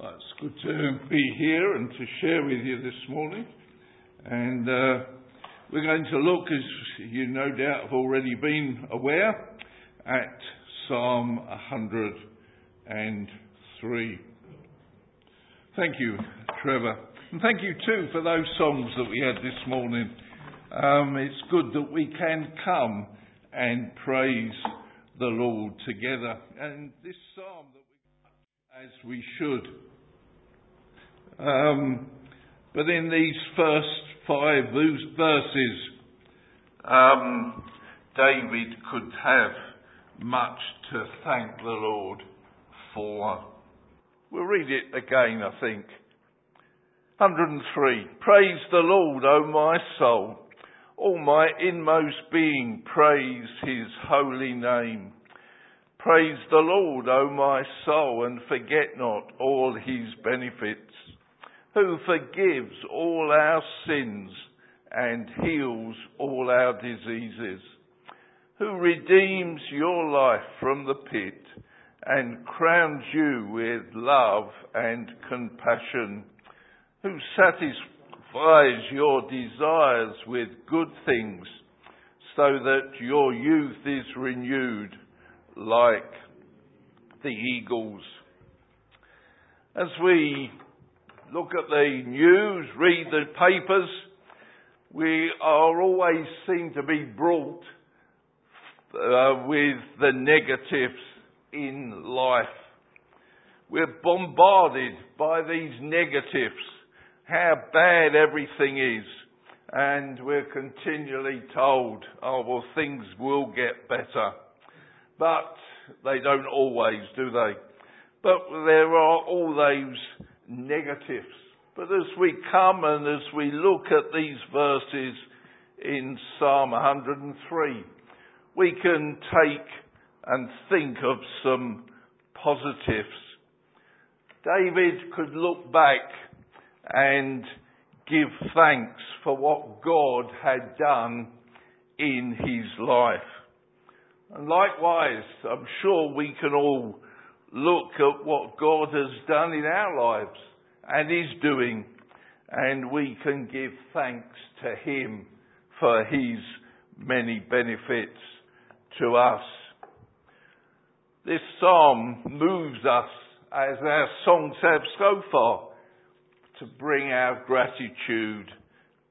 Well, it's good to be here and to share with you this morning. And uh, we're going to look, as you no doubt have already been aware, at Psalm 103. Thank you, Trevor. And thank you too for those songs that we had this morning. Um, it's good that we can come and praise the Lord together. And this psalm that we as we should. Um, but in these first five verses, um, David could have much to thank the Lord for. We'll read it again, I think. 103. Praise the Lord, O my soul. All my inmost being, praise his holy name. Praise the Lord, O my soul, and forget not all his benefits, who forgives all our sins and heals all our diseases, who redeems your life from the pit and crowns you with love and compassion, who satisfies your desires with good things so that your youth is renewed like the eagles. As we look at the news, read the papers, we are always seem to be brought uh, with the negatives in life. We're bombarded by these negatives, how bad everything is, and we're continually told, oh well things will get better. But they don't always, do they? But there are all those negatives. But as we come and as we look at these verses in Psalm 103, we can take and think of some positives. David could look back and give thanks for what God had done in his life. And likewise, I'm sure we can all look at what God has done in our lives and is doing, and we can give thanks to Him for His many benefits to us. This psalm moves us, as our songs have so far, to bring our gratitude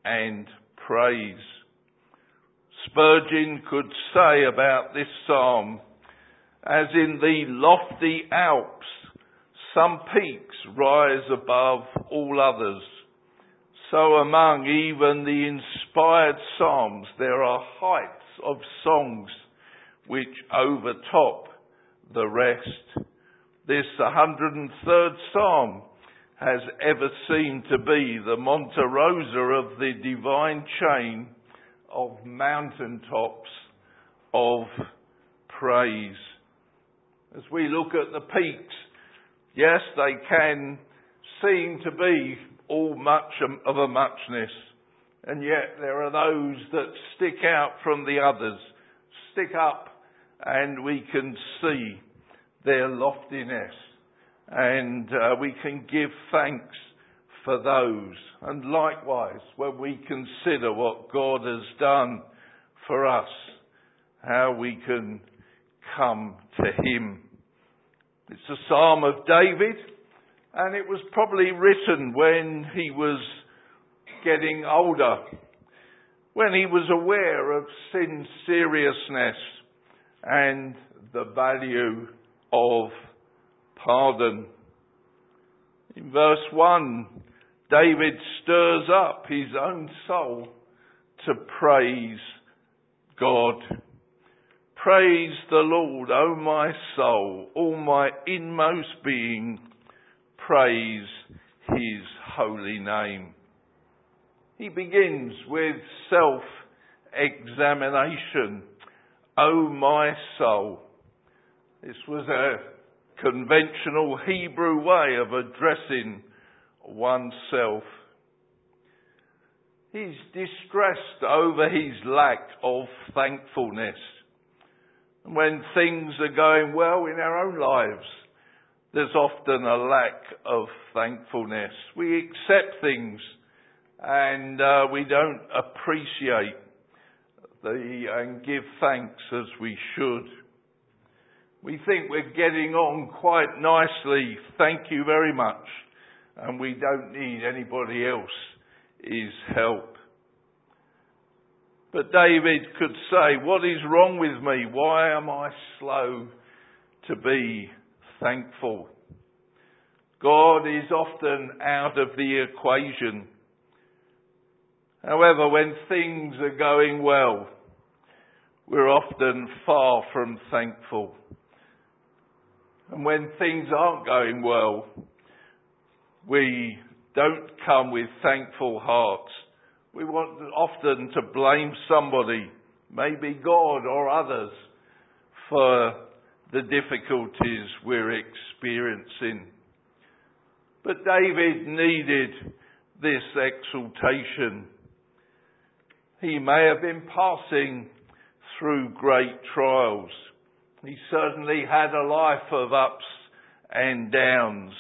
and praise. Spurgeon could say about this psalm, as in the lofty Alps, some peaks rise above all others. So among even the inspired psalms, there are heights of songs which overtop the rest. This 103rd psalm has ever seemed to be the Monte Rosa of the divine chain of mountaintops of praise. As we look at the peaks, yes, they can seem to be all much of a muchness, and yet there are those that stick out from the others, stick up, and we can see their loftiness, and uh, we can give thanks for those. And likewise, when we consider what God has done for us, how we can come to Him. It's a psalm of David, and it was probably written when he was getting older, when he was aware of sin's seriousness and the value of pardon. In verse 1, David stirs up his own soul to praise God. Praise the Lord, O my soul, all my inmost being, praise his holy name. He begins with self-examination. O my soul. This was a conventional Hebrew way of addressing oneself. He's distressed over his lack of thankfulness. When things are going well in our own lives, there's often a lack of thankfulness. We accept things and uh, we don't appreciate the, and give thanks as we should. We think we're getting on quite nicely, thank you very much, and we don't need anybody else's help. But David could say, What is wrong with me? Why am I slow to be thankful? God is often out of the equation. However, when things are going well, we're often far from thankful. And when things aren't going well, we don't come with thankful hearts. We want often to blame somebody, maybe God or others, for the difficulties we're experiencing. But David needed this exaltation. He may have been passing through great trials. He certainly had a life of ups and downs.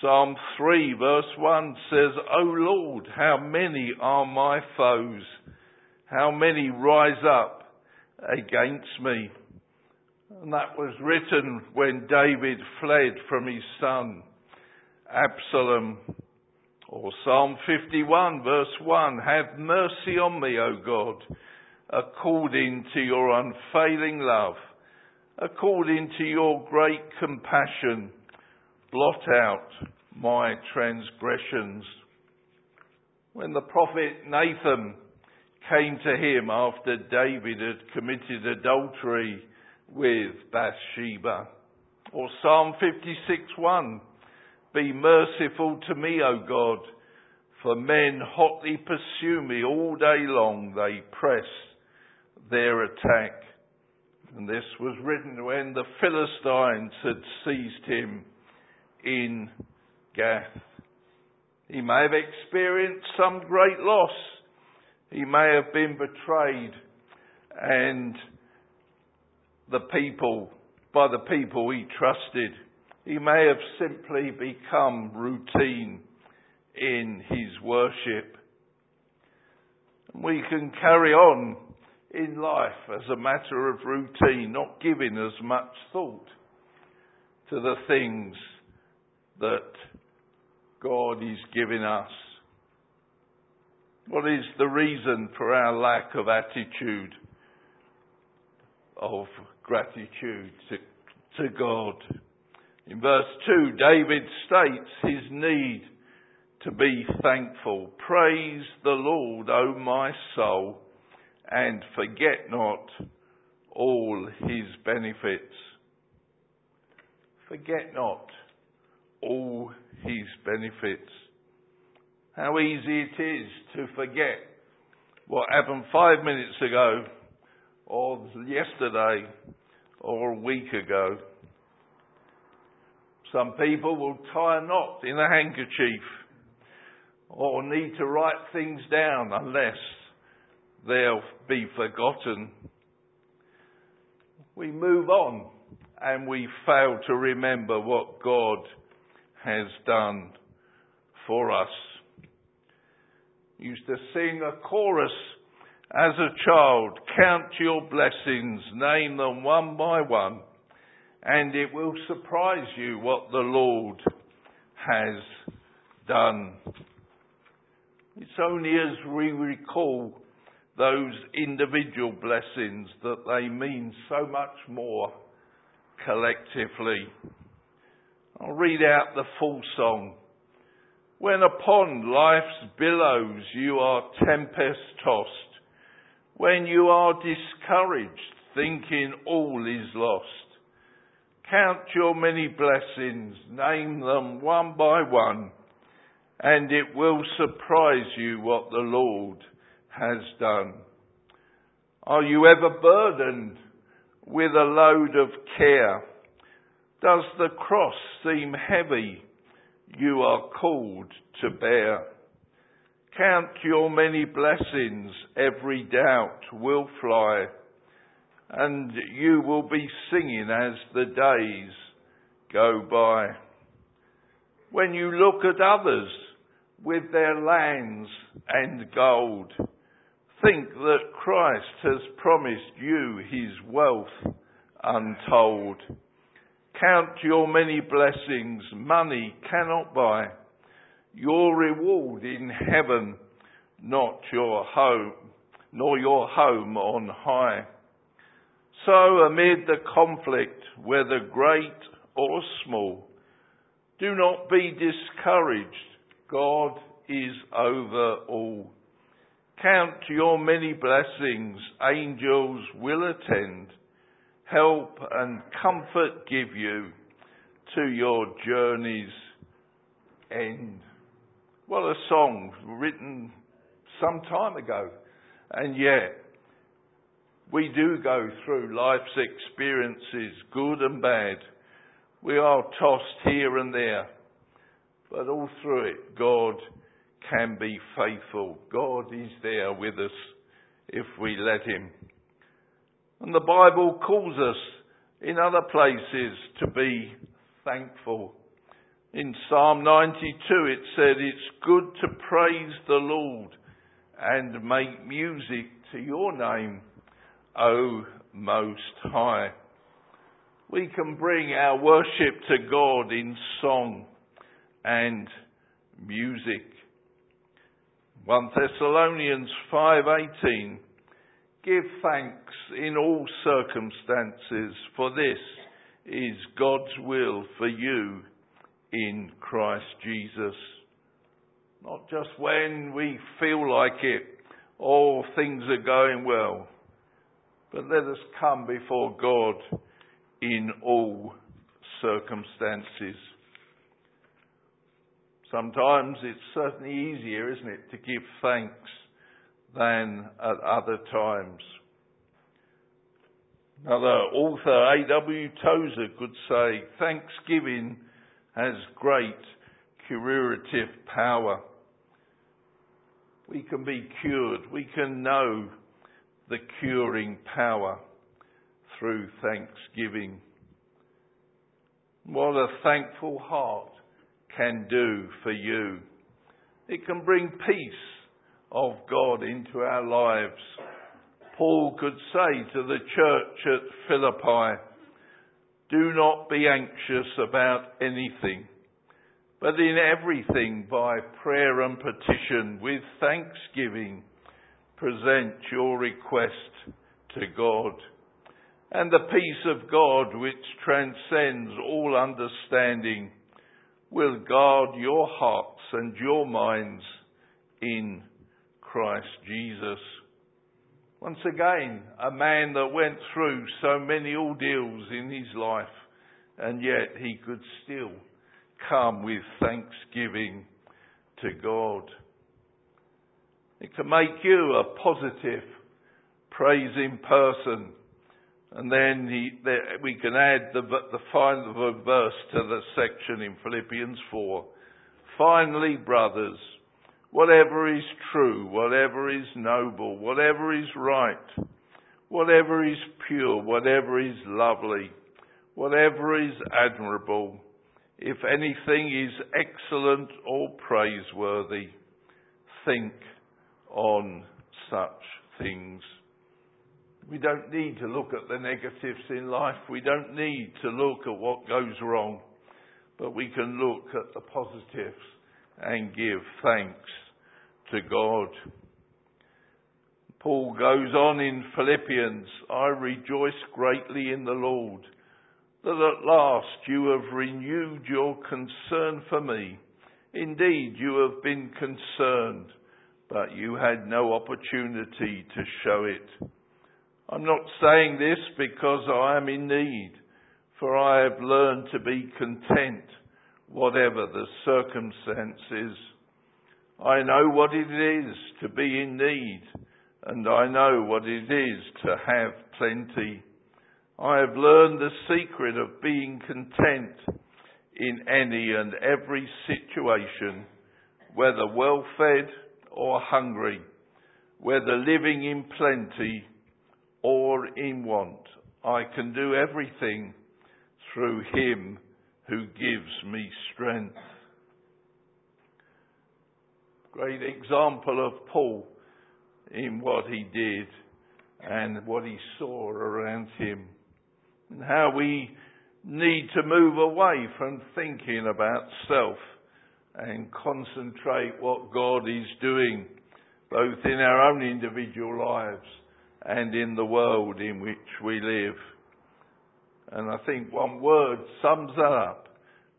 Psalm 3 verse 1 says, O Lord, how many are my foes? How many rise up against me? And that was written when David fled from his son Absalom. Or Psalm 51 verse 1, Have mercy on me, O God, according to your unfailing love according to your great compassion, blot out my transgressions. When the prophet Nathan came to him after David had committed adultery with Bathsheba, or Psalm 56:1, Be merciful to me, O God, for men hotly pursue me all day long, they press their attack. And this was written when the Philistines had seized him in Gath. He may have experienced some great loss. He may have been betrayed and the people, by the people he trusted. He may have simply become routine in his worship. We can carry on in life as a matter of routine, not giving as much thought to the things that God is giving us. What is the reason for our lack of attitude of gratitude to, to God? In verse 2, David states his need to be thankful. Praise the Lord, O my soul and forget not all his benefits. Forget not all his benefits. How easy it is to forget what happened five minutes ago, or yesterday, or a week ago. Some people will tie a knot in a handkerchief, or need to write things down unless they'll be forgotten. We move on and we fail to remember what God has done for us. Used to sing a chorus as a child, count your blessings, name them one by one, and it will surprise you what the Lord has done. It's only as we recall those individual blessings that they mean so much more collectively. I'll read out the full song. When upon life's billows you are tempest tossed, when you are discouraged, thinking all is lost, count your many blessings, name them one by one, and it will surprise you what the Lord has done. Are you ever burdened with a load of care? Does the cross seem heavy you are called to bear? Count your many blessings, every doubt will fly, and you will be singing as the days go by. When you look at others with their lands and gold, think that Christ has promised you his wealth untold. Count your many blessings money cannot buy. Your reward in heaven, not your home, nor your home on high. So amid the conflict, whether great or small, do not be discouraged. God is over all. Count your many blessings, angels will attend, help and comfort give you to your journey's end. Well, a song written some time ago, and yet we do go through life's experiences, good and bad. We are tossed here and there, but all through it, God can be faithful. God is there with us if we let Him. And the Bible calls us in other places to be thankful. In Psalm 92 it said, It's good to praise the Lord and make music to your name, O Most High. We can bring our worship to God in song and music. 1 Thessalonians 5:18 Give thanks in all circumstances for this is God's will for you in Christ Jesus. Not just when we feel like it or things are going well, but let us come before God in all circumstances. Sometimes it's certainly easier, isn't it, to give thanks than at other times. Another author, A.W. Tozer, could say, Thanksgiving has great curative power. We can be cured. We can know the curing power through thanksgiving. What a thankful heart can do for you. It can bring peace of God into our lives. Paul could say to the church at Philippi, do not be anxious about anything, but in everything by prayer and petition with thanksgiving present your request to God. And the peace of God which transcends all understanding will guard your hearts and your minds in Christ Jesus. Once again, a man that went through so many ordeals in his life, and yet he could still come with thanksgiving to God. It can make you a positive, praising person. And then he, we can add the, the final verse to the section in Philippians 4. Finally, brothers, whatever is true, whatever is noble, whatever is right, whatever is pure, whatever is lovely, whatever is admirable, if anything is excellent or praiseworthy, think on such things. We don't need to look at the negatives in life. We don't need to look at what goes wrong. But we can look at the positives and give thanks to God. Paul goes on in Philippians, I rejoice greatly in the Lord that at last you have renewed your concern for me. Indeed, you have been concerned, but you had no opportunity to show it. I'm not saying this because I am in need, for I have learned to be content, whatever the circumstances. I know what it is to be in need, and I know what it is to have plenty. I have learned the secret of being content in any and every situation, whether well fed or hungry, whether living in plenty or in want. I can do everything through him who gives me strength. Great example of Paul in what he did and what he saw around him and how we need to move away from thinking about self and concentrate what God is doing both in our own individual lives and in the world in which we live. And I think one word sums that up.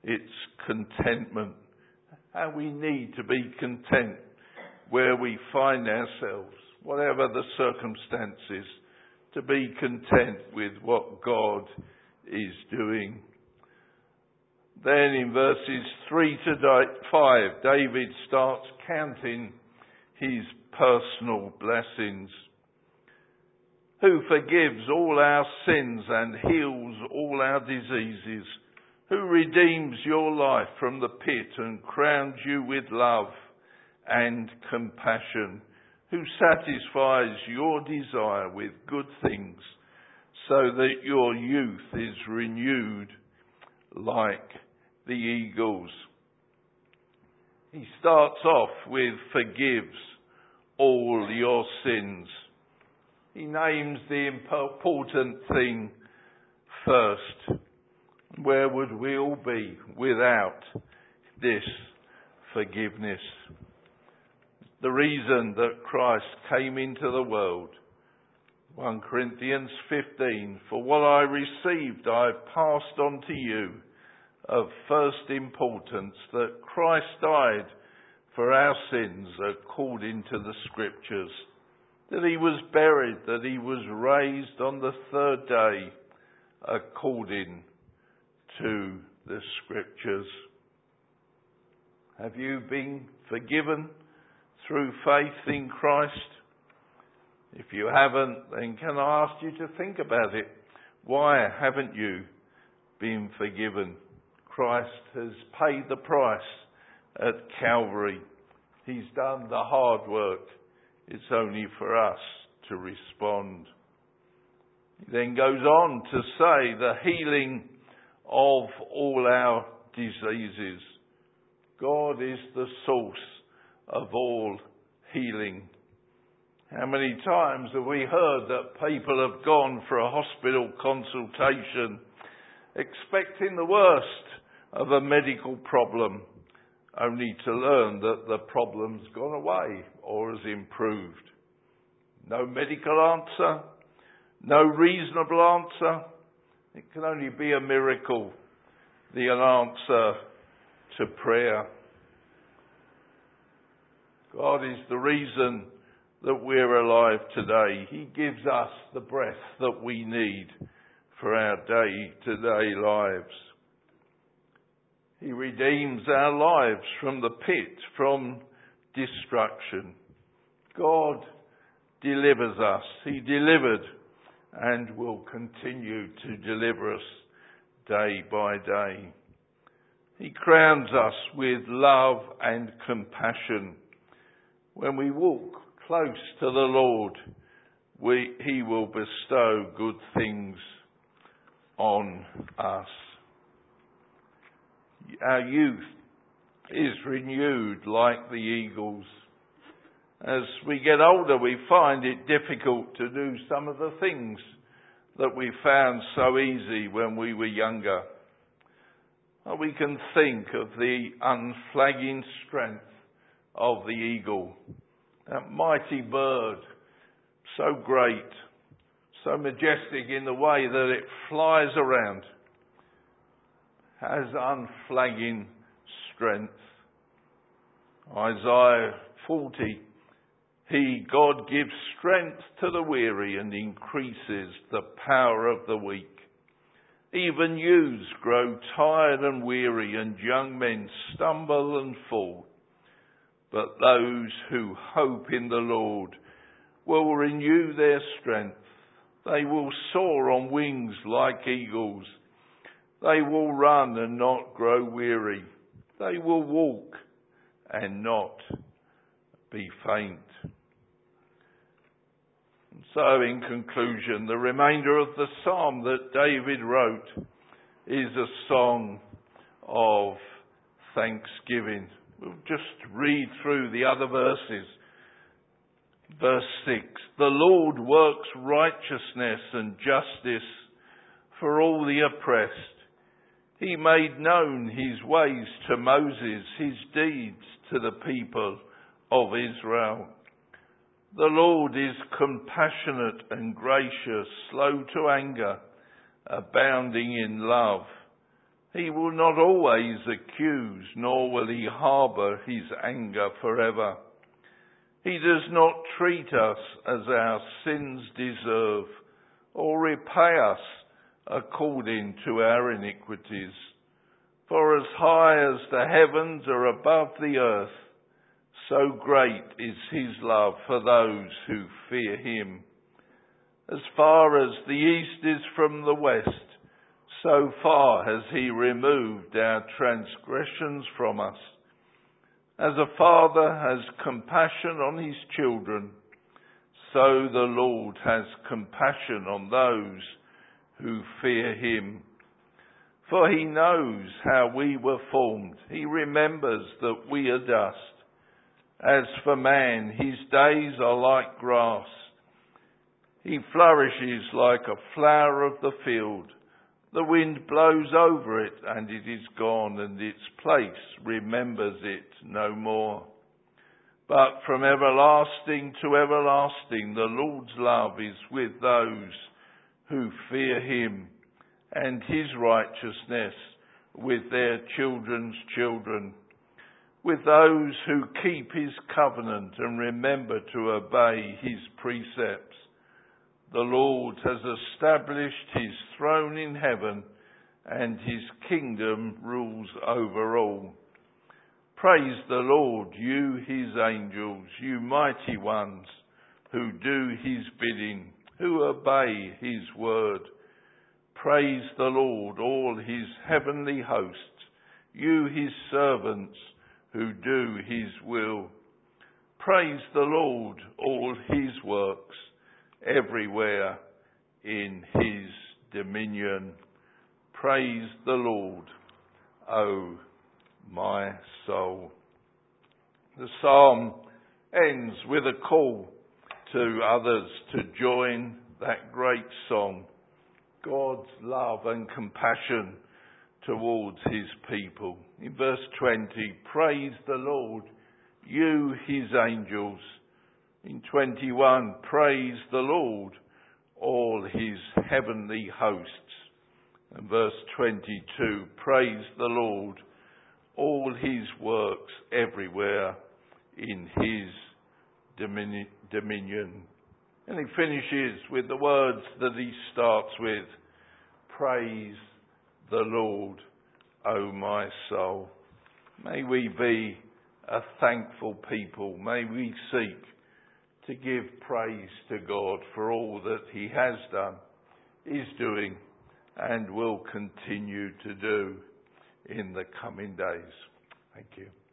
It's contentment. How we need to be content where we find ourselves, whatever the circumstances, to be content with what God is doing. Then in verses 3 to 5, David starts counting his personal blessings. Who forgives all our sins and heals all our diseases. Who redeems your life from the pit and crowns you with love and compassion. Who satisfies your desire with good things so that your youth is renewed like the eagles. He starts off with forgives all your sins. He names the important thing first. Where would we all be without this forgiveness? The reason that Christ came into the world 1 Corinthians 15, for what I received I have passed on to you of first importance that Christ died for our sins according to the scriptures, that he was buried, that he was raised on the third day according to the scriptures. Have you been forgiven through faith in Christ? If you haven't, then can I ask you to think about it? Why haven't you been forgiven? Christ has paid the price at Calvary. He's done the hard work. It's only for us to respond. He then goes on to say the healing of all our diseases. God is the source of all healing. How many times have we heard that people have gone for a hospital consultation expecting the worst of a medical problem, only to learn that the problem's gone away or has improved? No medical answer, no reasonable answer. It can only be a miracle, the answer to prayer. God is the reason that we're alive today. He gives us the breath that we need for our day to day lives. He redeems our lives from the pit, from destruction. God delivers us. He delivered and will continue to deliver us day by day. He crowns us with love and compassion. When we walk close to the Lord, we, He will bestow good things on us. Our youth is renewed like the eagles. As we get older, we find it difficult to do some of the things that we found so easy when we were younger. We can think of the unflagging strength of the eagle that mighty bird, so great, so majestic in the way that it flies around, has unflagging strength. Isaiah 40, He, God, gives strength to the weary and increases the power of the weak. Even youths grow tired and weary, and young men stumble and fall. But those who hope in the Lord will renew their strength. They will soar on wings like eagles. They will run and not grow weary. They will walk and not be faint. So, in conclusion, the remainder of the psalm that David wrote is a song of thanksgiving. We'll just read through the other verses. Verse 6 The Lord works righteousness and justice for all the oppressed. He made known his ways to Moses, his deeds to the people of Israel. The Lord is compassionate and gracious, slow to anger, abounding in love. He will not always accuse, nor will he harbour his anger forever. He does not treat us as our sins deserve, or repay us according to our iniquities. For as high as the heavens are above the earth, so great is his love for those who fear him. As far as the east is from the west, so far has he removed our transgressions from us. As a father has compassion on his children, so the Lord has compassion on those who fear him. For he knows how we were formed. He remembers that we are dust. As for man, his days are like grass. He flourishes like a flower of the field. The wind blows over it and it is gone and its place remembers it no more. But from everlasting to everlasting, the Lord's love is with those who fear him and his righteousness with their children's children with those who keep his covenant and remember to obey his precepts. The Lord has established his throne in heaven and his kingdom rules over all. Praise the Lord, you his angels, you mighty ones who do his bidding, who obey his word. Praise the Lord, all his heavenly hosts, you his servants who do his will. Praise the Lord, all his works, everywhere in his dominion. Praise the Lord, O my soul. The psalm ends with a call to others to join that great song. God's love and compassion towards his people. In verse 20, praise the Lord, you his angels. In 21, praise the Lord, all his heavenly hosts. And verse 22, praise the Lord, all his works everywhere in his dominion. And he finishes with the words that he starts with, praise the Lord, O my soul. May we be a thankful people. May we seek to give praise to God for all that He has done, is doing, and will continue to do in the coming days. Thank you.